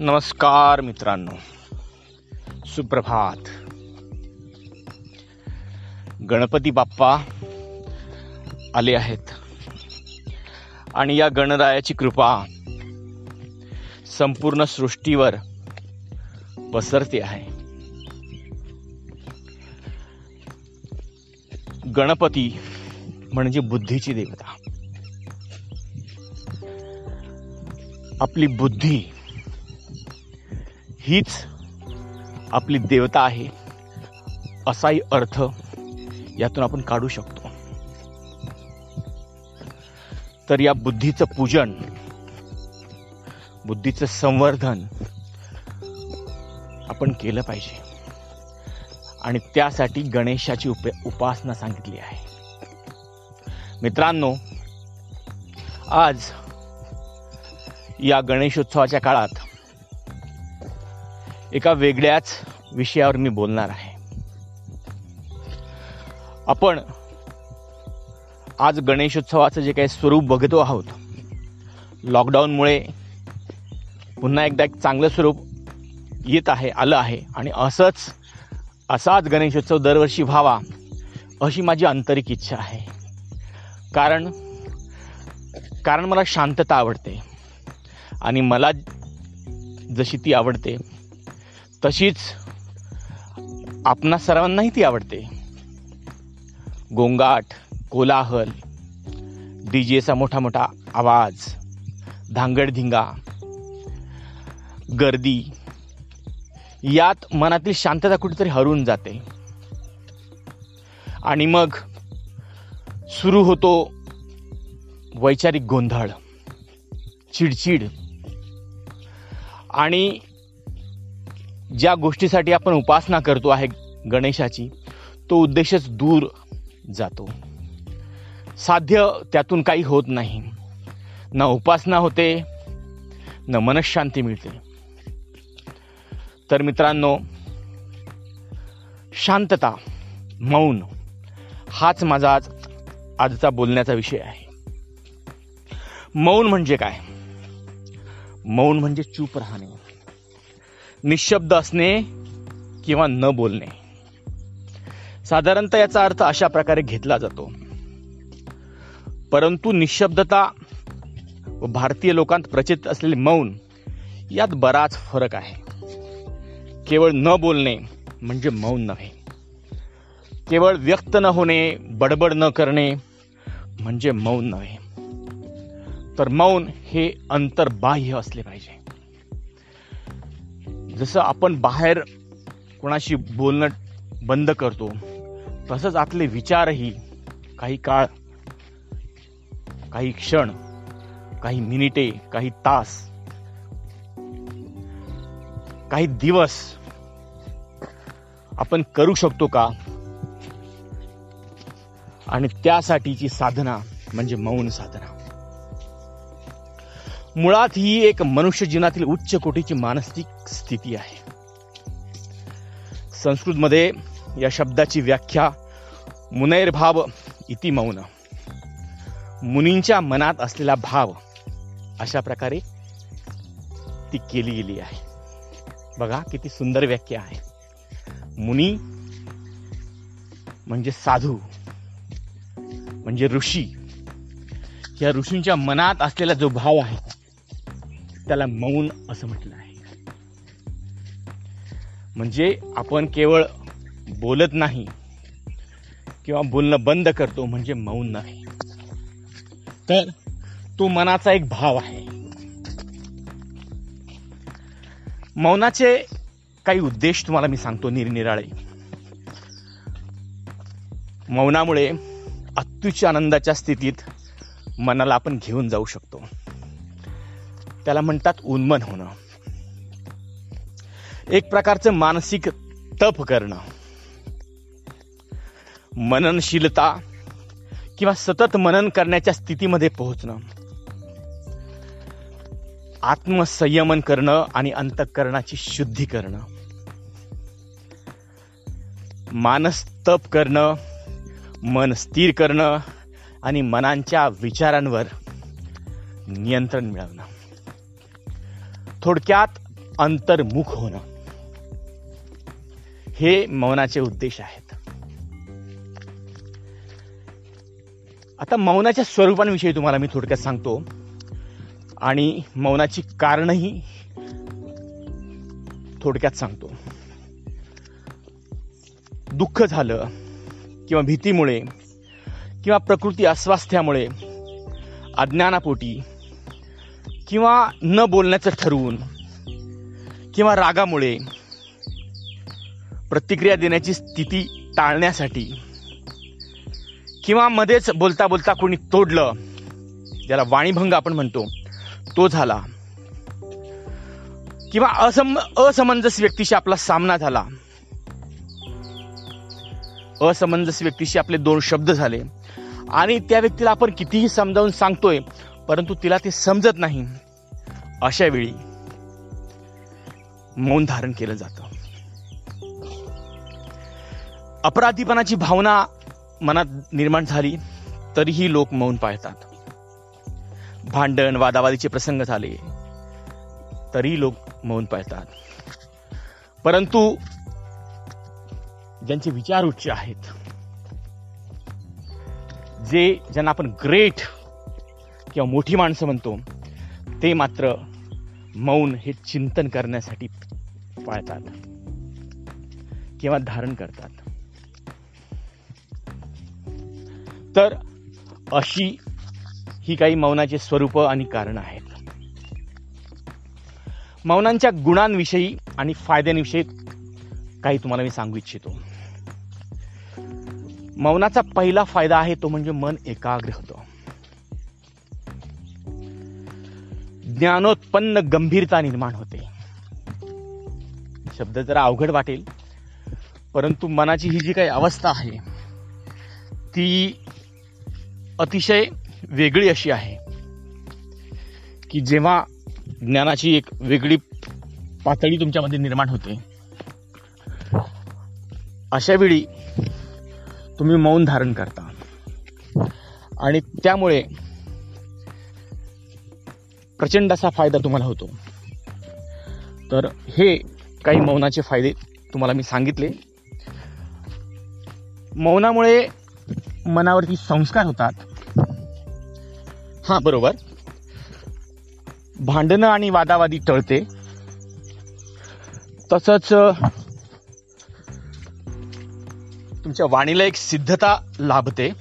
नमस्कार मित्रांनो. सुप्रभात. गणपती बाप्पा आले आहेत. आणि या गणरायाची कृपा संपूर्ण सृष्टीवर पसरते आहे. गणपती म्हणजे बुद्धीची देवता. आपली बुद्धी हीच आपली देवता आहे असाही अर्थ यातून आपण काढू शकतो. तर या बुद्धीचं पूजन बुद्धीचं संवर्धन आपण केलं पाहिजे. आणि त्यासाठी गणेशाची उप उपासना सांगितली आहे. मित्रांनो आज या गणेशोत्सवाच्या काळात एका वेगळ्याच विषयावर मी बोलणार आहे. आपण आज गणेशोत्सवाचं जे काही स्वरूप बघतो आहोत लॉकडाऊनमुळे पुन्हा एकदा एक चांगलं स्वरूप येत आहे आलं आहे आणि असंच असाच गणेशोत्सव दरवर्षी व्हावा अशी माझी आंतरिक इच्छा आहे. कारण कारण मला शांतता आवडते आणि मला जशी ती आवडते तशीच आपणा सर्वांनाही ती आवडते. गोंगाट कोलाहल डी जेचा मोठा मोठा आवाज धांगडधिंगा गर्दी यात मनातील शांतता कुठेतरी हरून जाते. आणि मग सुरू होतो वैचारिक गोंधळ चिडचिड. आणि ज्या गोष्टीसाठी आपण उपासना करतो आहे गणेशाची तो उद्देशच दूर जातो. साध्य त्यातून काही होत नाही. न उपासना होते न मनशांती मिळते. तर मित्रांनो शांतता मौन हाच माझा आज आजचा बोलण्याचा विषय आहे. मौन म्हणजे काय? मौन म्हणजे चूप राहणे. निशब्द असणे किंवा न बोलणे. साधारणतः याचा अर्थ अशा प्रकारे घेतला जातो. परंतु निशब्दता व भारतीय लोकांत प्रचित असलेले मौन यात बराच फरक आहे. केवळ न बोलणे म्हणजे मौन नव्हे. केवळ व्यक्त न होणे बडबड न करणे म्हणजे मौन नव्हे. तर मौन हे अंतर्बाह्य असले पाहिजे. जसं आपण बाहेर कोणाशी बोलणं बंद करतो तसंच आपले विचारही काही काळ काही क्षण काही मिनिटे काही तास काही दिवस आपण करू शकतो का? आणि त्यासाठीची साधना म्हणजे मौन साधना. मुळात ही एक मनुष्य जीवनातील उच्च कोटीची मानसिक स्थिती आहे. संस्कृतमध्ये या शब्दाची व्याख्या मुनैरभाव इति मौन. मुनींच्या मनात असलेला भाव अशा प्रकारे ती केली गेली आहे. बघा किती सुंदर व्याख्या आहे. मुनी म्हणजे साधू म्हणजे ऋषी. या ऋषींच्या मनात असलेला जो भाव आहे त्याला मौन असं म्हटलं आहे. म्हणजे आपण केवळ बोलत नाही किंवा बोलणं बंद करतो म्हणजे मौन नाही. तर तो मनाचा एक भाव आहे. मौनाचे काही उद्देश तुम्हाला मी सांगतो निरनिराळे मौनामुळे अत्युच्च आनंदाच्या स्थितीत मनाला आपण घेऊन जाऊ शकतो. त्याला म्हणतात उन्मन होणं. एक प्रकारचं मानसिक तप करणं. मननशीलता किंवा सतत मनन करण्याच्या स्थितीमध्ये पोहोचणं. आत्मसंयमन करणं आणि अंतःकरणाची शुद्धी करणं. मानस तप करणं मन स्थिर करणं आणि मनांच्या विचारांवर नियंत्रण मिळवणं. थोडक्यात अंतर्मुख होणं. हे मौनाचे उद्देश आहेत. आता मौनाच्या स्वरूपांविषयी तुम्हाला मी थोडक्यात सांगतो. आणि मौनाची कारणही थोडक्यात सांगतो. दुःख झालं किंवा भीतीमुळे किंवा प्रकृती अस्वास्थ्यामुळे अज्ञानापोटी किंवा न बोलण्याचं ठरवून किंवा रागामुळे प्रतिक्रिया देण्याची स्थिती टाळण्यासाठी किंवा मध्येच बोलता बोलता कोणी तोडलं ज्याला वाणीभंग आपण म्हणतो तो झाला. किंवा असम असमंजस व्यक्तीशी आपला सामना झाला. असमंजस व्यक्तीशी आपले दोन शब्द झाले. आणि त्या व्यक्तीला आपण कितीही समजावून सांगतोय परंतु तिला ते समजत नाही. अशा वेळी मौन धारण केलं जातं. अपराधीपणाची भावना मनात निर्माण झाली तरीही लोक मौन पाळतात. भांडण वादावादीचे प्रसंग झाले तरी लोक मौन पाळतात. परंतु ज्यांचे विचार उच्च आहेत जे ज्यांना आपण ग्रेट किंवा मोठी माणसं म्हणतो ते मात्र मौन हे चिंतन करण्यासाठी पाळतात किंवा धारण करतात. तर अशी ही काही मौनाचे स्वरूप आणि कारण आहेत. मौनांच्या गुणांविषयी आणि फायद्यांविषयी काही तुम्हाला मी सांगू इच्छितो. मौनाचा पहिला फायदा आहे तो म्हणजे मन एकाग्र होतं. ज्ञानोत्पन्न गंभीरता निर्माण होते. शब्द जरा अवघड वाटेल परंतु मनाची ही जी काही अवस्था आहे ती अतिशय वेगळी अशी आहे की जेव्हा ज्ञानाची एक वेगळी पातळी तुमच्यामध्ये निर्माण होते अशा वेळी तुम्ही मौन धारण करता. आणि त्यामुळे प्रचंड असा फायदा तुम्हाला होतो. तर हे काही मौनाचे फायदे तुम्हाला मी सांगितले. मौनामुळे मनावरती संस्कार होतात. हां बरोबर. भांडणं आणि वादावादी टळते. तसंच तुमच्या वाणीला एक सिद्धता लाभते.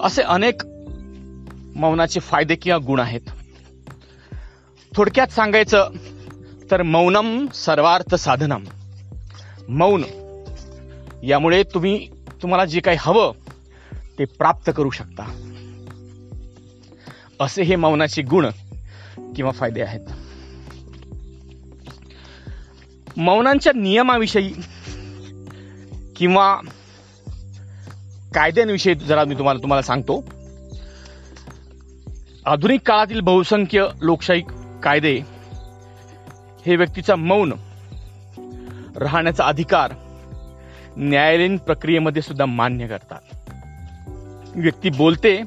असे अनेक मौनाचे फायदे किंवा गुण आहेत. थोडक्यात सांगायचं तर मौनम सर्वार्थ साधनम. मौन यामुळे तुम्ही तुम्हाला जे काही हवं ते प्राप्त करू शकता. असे हे मौनाचे गुण किंवा फायदे आहेत. मौनांच्या नियमाविषयी किंवा कायद्यांविषयी जरा मी तुम्हाला तुम्हाला सांगतो. आधुनिक काळातील बहुसंख्य लोकशाही कायदे हे व्यक्तीचा मौन राहण्याचा अधिकार न्यायालयीन प्रक्रियेमध्ये सुद्धा मान्य करतात. व्यक्ती बोलते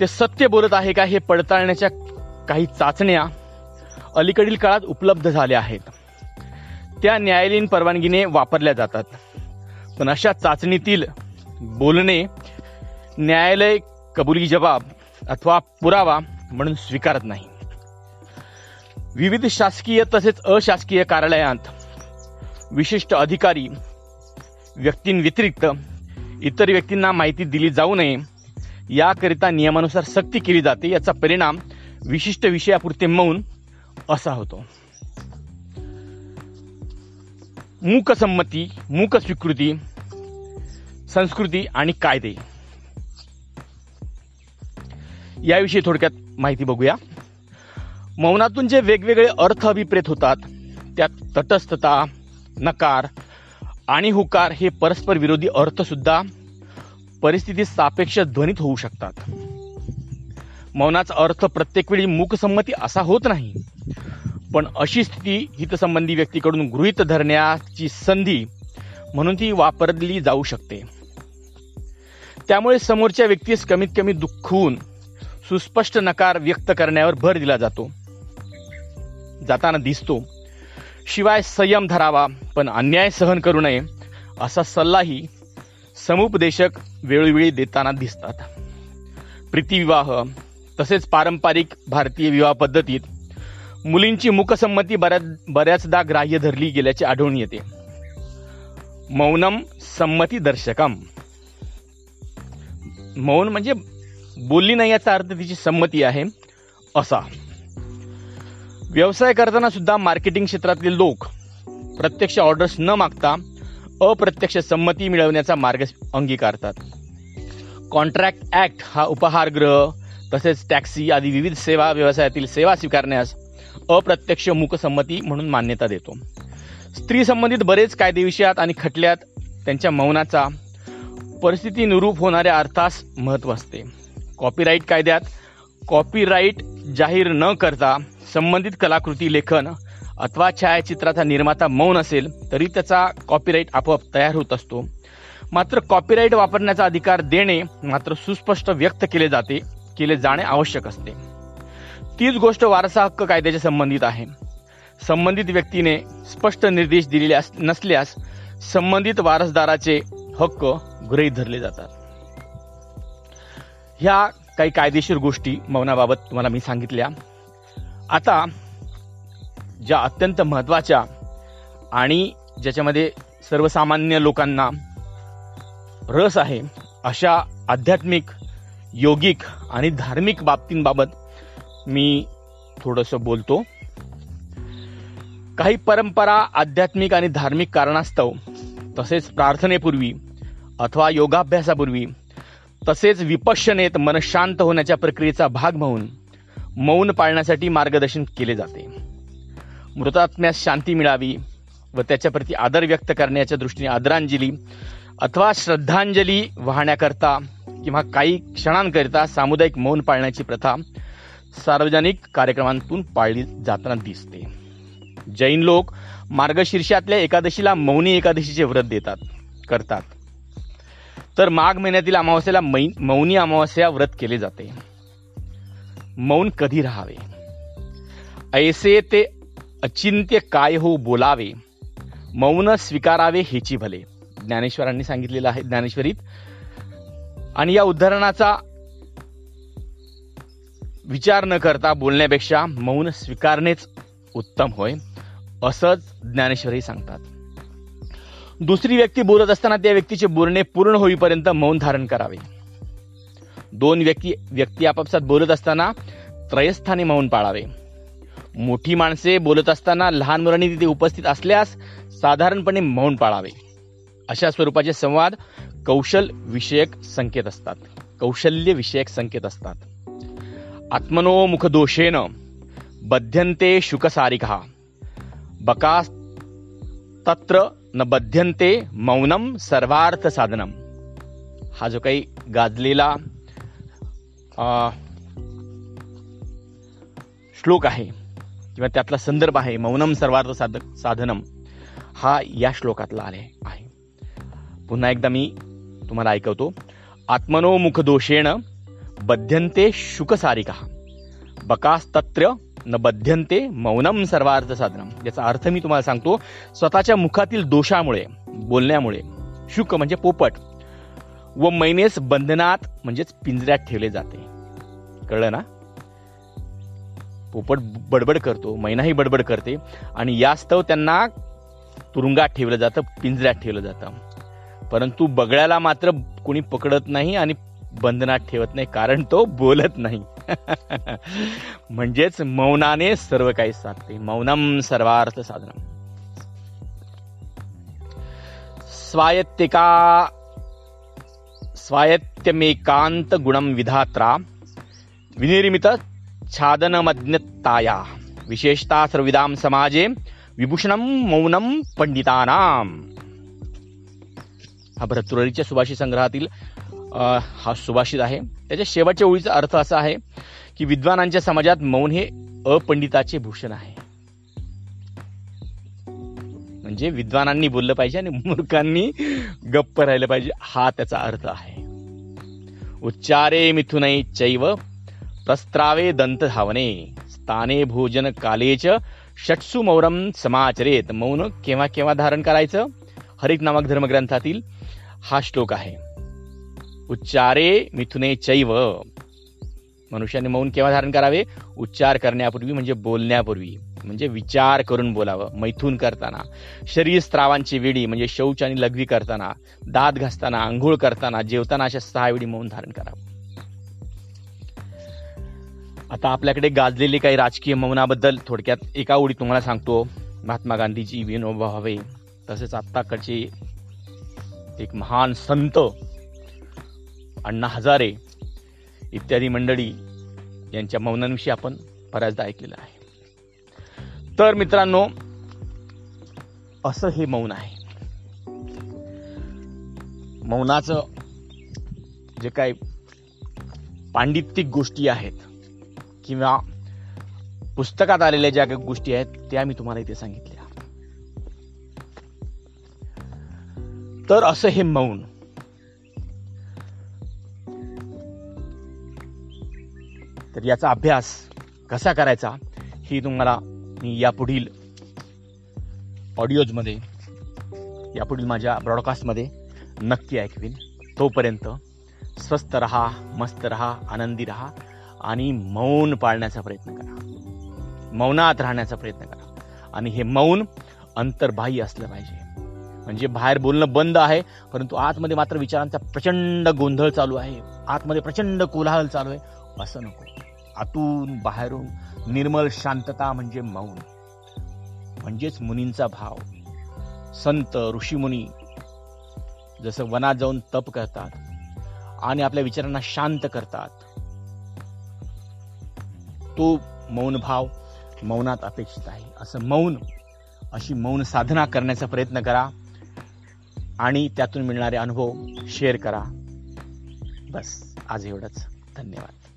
ते सत्य बोलत आहे का हे पडताळण्याच्या काही चाचण्या अलीकडील काळात उपलब्ध झाल्या आहेत. त्या न्यायालयीन परवानगीने वापरल्या जातात. पण अशा चाचणीतील बोलणे न्यायालय कबुली जबाब अथवा पुरावा म्हणून स्वीकारत नाही. विविध शासकीय तसेच अशासकीय कार्यालयांत विशिष्ट अधिकारी व्यक्तींव्यतिरिक्त इतर व्यक्तींना माहिती दिली जाऊ नये याकरिता नियमानुसार सक्ती केली जाते याचा परिणाम विशिष्ट विषयापुरते मौन असा होतो. मूक संमती मूक स्वीकृती संस्कृती आणि कायदे. याविषयी थोडक्यात माहिती बघूया. मौनातून जे वेगवेगळे अर्थ अभिप्रेत होतात त्यात तटस्थता नकार आणि हुकार हे परस्पर विरोधी अर्थ सुद्धा परिस्थितीत सापेक्ष ध्वनित होऊ शकतात. मौनाचा अर्थ प्रत्येक वेळी मूकसंमती असा होत नाही पण अशी स्थिती हितसंबंधी व्यक्तीकडून गृहीत धरण्याची संधी म्हणून ती वापरली जाऊ शकते. त्यामुळे समोरच्या व्यक्तीस कमीत कमी दुःखून सुस्पष्ट नकार व्यक्त करण्यावर भर दिला जातो. जाताना दिसतो. शिवाय संयम धरावा पण अन्याय सहन करू नये असा सल्लाही समुपदेशक वेळोवेळी देताना दिसतात. प्रीतिविवाह तसेच पारंपरिक भारतीय विवाह पद्धतीत मुलींची मुखसंमती बऱ्याच बऱ्याचदा ग्राह्य धरली गेल्याचे आढळून येते. मौनम संमती दर्शकम. मौन म्हणजे बोलली नाही याचा अर्थ तिची संमती आहे असा. व्यवसाय करताना सुद्धा मार्केटिंग क्षेत्रातील लोक प्रत्यक्ष ऑर्डर्स न मागता अप्रत्यक्ष संमती मिळवण्याचा मार्ग अंगीकारतात. कॉन्ट्रॅक्ट ऍक्ट हा उपहारगृह तसेच टॅक्सी आदी विविध सेवा व्यवसायातील सेवा स्वीकारण्यास अप्रत्यक्ष मुकसंमती म्हणून मान्यता देतो. स्त्री संबंधित बरेच कायदेविषयात आणि खटल्यात त्यांच्या मौनाचा परिस्थितीनुरूप होणाऱ्या अर्थास महत्त्व असते. कॉपीराईट कायद्यात कॉपीराईट जाहीर न करता संबंधित कलाकृती लेखन अथवा छायाचित्राचा निर्माता मौन असेल तरी त्याचा कॉपीराईट आपोआप तयार होत असतो. मात्र कॉपीराईट वापरण्याचा अधिकार देणे मात्र सुस्पष्ट व्यक्त केले जाते केले जाणे आवश्यक असते. तीच गोष्ट वारसा हक्क कायद्याच्या संबंधित आहे. संबंधित व्यक्तीने स्पष्ट निर्देश दिलेले नसल्यास संबंधित वारसदाराचे हक्क गृहीत धरले जातात. ह्या काही कायदेशीर गोष्टी मौनाबाबत तुम्हाला मी सांगितल्या. आता ज्या अत्यंत महत्त्वाच्या आणि ज्याच्यामध्ये सर्वसामान्य लोकांना रस आहे अशा आध्यात्मिक योगिक आणि धार्मिक बाबतींबाबत मी थोडंसं बोलतो. काही परंपरा आध्यात्मिक आणि धार्मिक कारणास्तव तसेच प्रार्थनेपूर्वी अथवा योगाभ्यासापूर्वी तसेच विपश्यनेत मन शांत होण्याच्या प्रक्रियेचा भाग म्हणून मौन पाळण्यासाठी मार्गदर्शन केले जाते. मृतात्म्यास शांती मिळावी व त्याच्याप्रती आदर व्यक्त करण्याच्या दृष्टीने आदरांजली अथवा श्रद्धांजली वाहण्याकरता किंवा काही क्षणांकरिता सामुदायिक मौन पाळण्याची प्रथा सार्वजनिक कार्यक्रमांतून पाळली जाताना दिसते. जैन लोक मार्गशीर्षातल्या एकादशीला मौनी एकादशीचे व्रत देतात करतात. तर माघ महिन्यातील अमावस्याला मौनी अमावस्या व्रत केले जाते. मौन कधी राहावे? ऐसे ते अचिंत्य काय हो बोलावे? मौन स्वीकारावे हेची भले. ज्ञानेश्वरांनी सांगितलेलं आहे ज्ञानेश्वरीत. आणि या उदाहरणाचा विचार न करता बोलण्यापेक्षा मौन स्वीकारणेच उत्तम होय असंच ज्ञानेश्वरही सांगतात. दुसरी व्यक्ती बोलत असताना त्या व्यक्तीचे बोलणे पूर्ण होईपर्यंत मौन धारण करावे. दोन व्यक्ती व्यक्ती आपापसात बोलत असताना त्रयस्थाने मौन पाळावे. मोठी माणसे बोलत असताना लहान मुलांनी तिथे उपस्थित असल्यास साधारणपणे मौन पाळावे. अशा स्वरूपाचे संवाद कौशल विषयक संकेत असतात. कौशल्य विषयक संकेत असतात. आत्मनो मुखदोषेन बध्यन्ते शुकसारिका। बकास तत्र न बध्यन्ते मौनम सर्वार्थ साधनम हा जो काही गाजलेला श्लोक आहे किंवा त्यातला संदर्भ आहे मौनम सर्वार्थ साध साधनम हा या श्लोकातला आले आहे. पुन्हा एकदा मी तुम्हाला ऐकवतो. आत्मनो मुख दोषेण शुकसारिका। बकास्तत्र न बध्यंते मौनम सर्वार्थ साधनम। याचा अर्थ मी तुम्हाला सांगतो स्वतःच्या मुखातील दोषामुळे बोलण्यामुळे शुक म्हणजे पोपट व मैनेस बंधनात म्हणजेच पिंजऱ्यात ठेवले जाते. कळलं ना? पोपट बडबड करतो मैनाही बडबड करते आणि यास्तव त्यांना तुरुंगात ठेवलं जातं पिंजऱ्यात ठेवलं जातं. परंतु बगळ्याला मात्र कोणी पकडत नाही आणि बंधनात ठेवत नाही कारण तो बोलत नाही. म्हणजेच मौनाने सर्व काही साधते. मौनम सर्वार्थ साधन स्वायत्तिका स्वायत्तमेकांत गुणं विधात्रा विनिर्मित छादनमज्ञताया विशेषता सर्विदाम समाजे विभूषणं मौनं पंडितानाम हा भरतुरीच्या सुभाषित संग्रहातील हा सुभाषित आहे. त्याच्या शेवटच्या ओळीचा अर्थ असा आहे की विद्वानांच्या समाजात मौन हे अपंडिताचे भूषण आहे. म्हणजे विद्वानांनी बोललं पाहिजे आणि मूर्खांनी गप्प राहिलं पाहिजे. हा त्याचा अर्थ आहे. उच्चारे मिथुनै चैव प्रस्त्रावे दंत धावने स्थाने भोजन कालेच षट्सु मौरम समाचरेत. मौन केव्हा केव्हा धारण करायचं? हरिक नामक धर्मग्रंथातील हा श्लोक आहे. उच्चारे मिथुने चैव. मनुष्याने मौन केव्हा धारण करावे? उच्चार करण्यापूर्वी म्हणजे बोलण्यापूर्वी. म्हणजे विचार करून बोलावं मैथून करताना. शरीर स्त्रावांची वेळी म्हणजे शौच आणि लघवी करताना दात घासताना आंघोळ करताना जेवताना अशा सहा वेळी मौन धारण करावं. आता आपल्याकडे गाजलेले काही राजकीय मौनाबद्दल थोडक्यात एका ओळी तुम्हाला सांगतो. महात्मा गांधीजी विनोबा भावे तसेच आत्ताकडचे एक महान संत अण्णा हजारे इत्यादी मंडळी यांच्या मौनांविषयी आपण बऱ्याचदा ऐकलेलं आहे. तर मित्रांनो असं हे मौन आहे. मौनाचं जे काही पांडित्यिक गोष्टी आहेत किंवा पुस्तकात आलेल्या ज्या काही गोष्टी आहेत त्या मी तुम्हाला इथे सांगितल्या. तर असं हे मौन. तर याचा अभ्यास कसा करायचा ही तुम्हाला मी यापुढील ऑडिओजमध्ये यापुढील माझ्या ब्रॉडकास्टमध्ये नक्की ऐकवीन. तोपर्यंत स्वस्थ रहा मस्त रहा आनंदी रहा आणि मौन पाळण्याचा प्रयत्न करा. मौनात राहण्याचा प्रयत्न करा. आणि हे मौन अंतर्बाह्य असलं पाहिजे. म्हणजे बाहेर बोलणं बंद आहे परंतु आतमध्ये मात्र विचारांचा प्रचंड गोंधळ चालू आहे. आतमध्ये प्रचंड कोलाहल चालू आहे. असं नको. आतून बाहेरून निर्मल शांतता म्हणजे मौन. म्हणजेच मुनींचा भाव. संत ऋषीमुनी जसं वनात जाऊन तप करतात आणि आपल्या विचारांना शांत करतात. तो मौन भाव मौनात अपेक्षित आहे. असं मौन अशी मौन साधना करण्याचा प्रयत्न करा आणि त्यातून मिळणारे अनुभव शेअर करा. बस आज एवढंच. धन्यवाद.